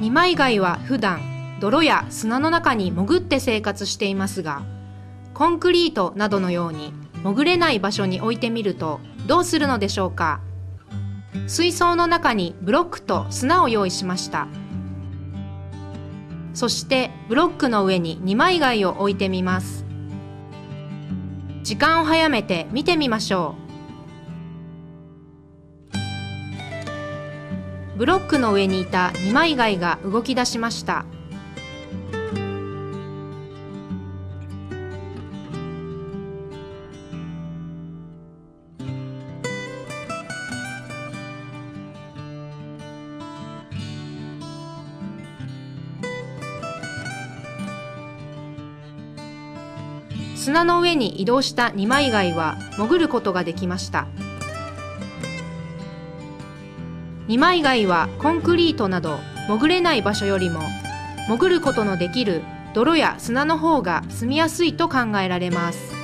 二枚貝は普段泥や砂の中に潜って生活していますがコンクリートなどのように潜れない場所に置いてみるとどうするのでしょうか。水槽の中にブロックと砂を用意しました。そしてブロックの上に二枚貝を置いてみます。時間を早めて見てみましょう。ブロックの上にいた二枚貝が動き出しました。砂の上に移動した二枚貝は潜ることができました。二枚貝はコンクリートなど潜れない場所よりも潜ることのできる泥や砂の方が住みやすいと考えられます。